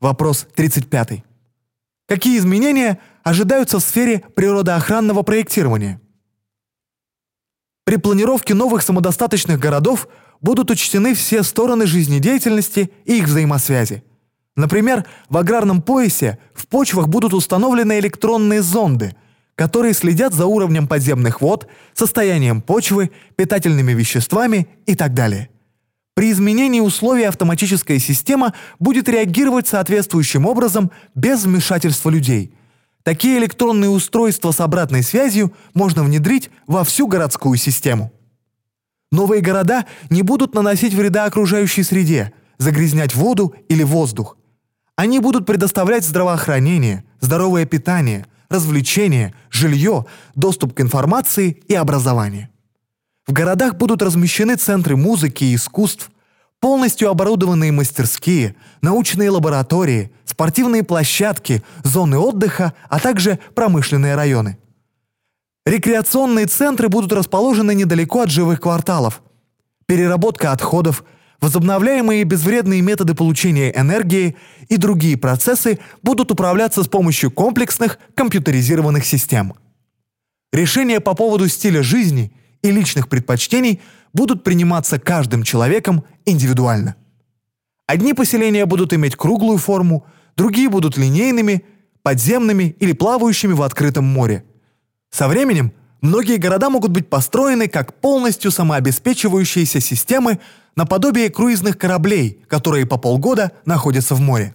Вопрос 35. Какие изменения ожидаются в сфере природоохранного проектирования? При планировке новых самодостаточных городов будут учтены все стороны жизнедеятельности и их взаимосвязи. Например, в аграрном поясе в почвах будут установлены электронные зонды, которые следят за уровнем подземных вод, состоянием почвы, питательными веществами и так далее. При изменении условий автоматическая система будет реагировать соответствующим образом без вмешательства людей. Такие электронные устройства с обратной связью можно внедрить во всю городскую систему. Новые города не будут наносить вреда окружающей среде, загрязнять воду или воздух. Они будут предоставлять здравоохранение, здоровое питание, развлечения, жилье, доступ к информации и образование. В городах будут размещены центры музыки и искусств, полностью оборудованные мастерские, научные лаборатории, спортивные площадки, зоны отдыха, а также промышленные районы. Рекреационные центры будут расположены недалеко от живых кварталов. Переработка отходов, возобновляемые безвредные методы получения энергии и другие процессы будут управляться с помощью комплексных компьютеризированных систем. Решения по поводу стиля жизни – и личных предпочтений будут приниматься каждым человеком индивидуально. Одни поселения будут иметь круглую форму, другие будут линейными, подземными или плавающими в открытом море. Со временем многие города могут быть построены как полностью самообеспечивающиеся системы наподобие круизных кораблей, которые по полгода находятся в море.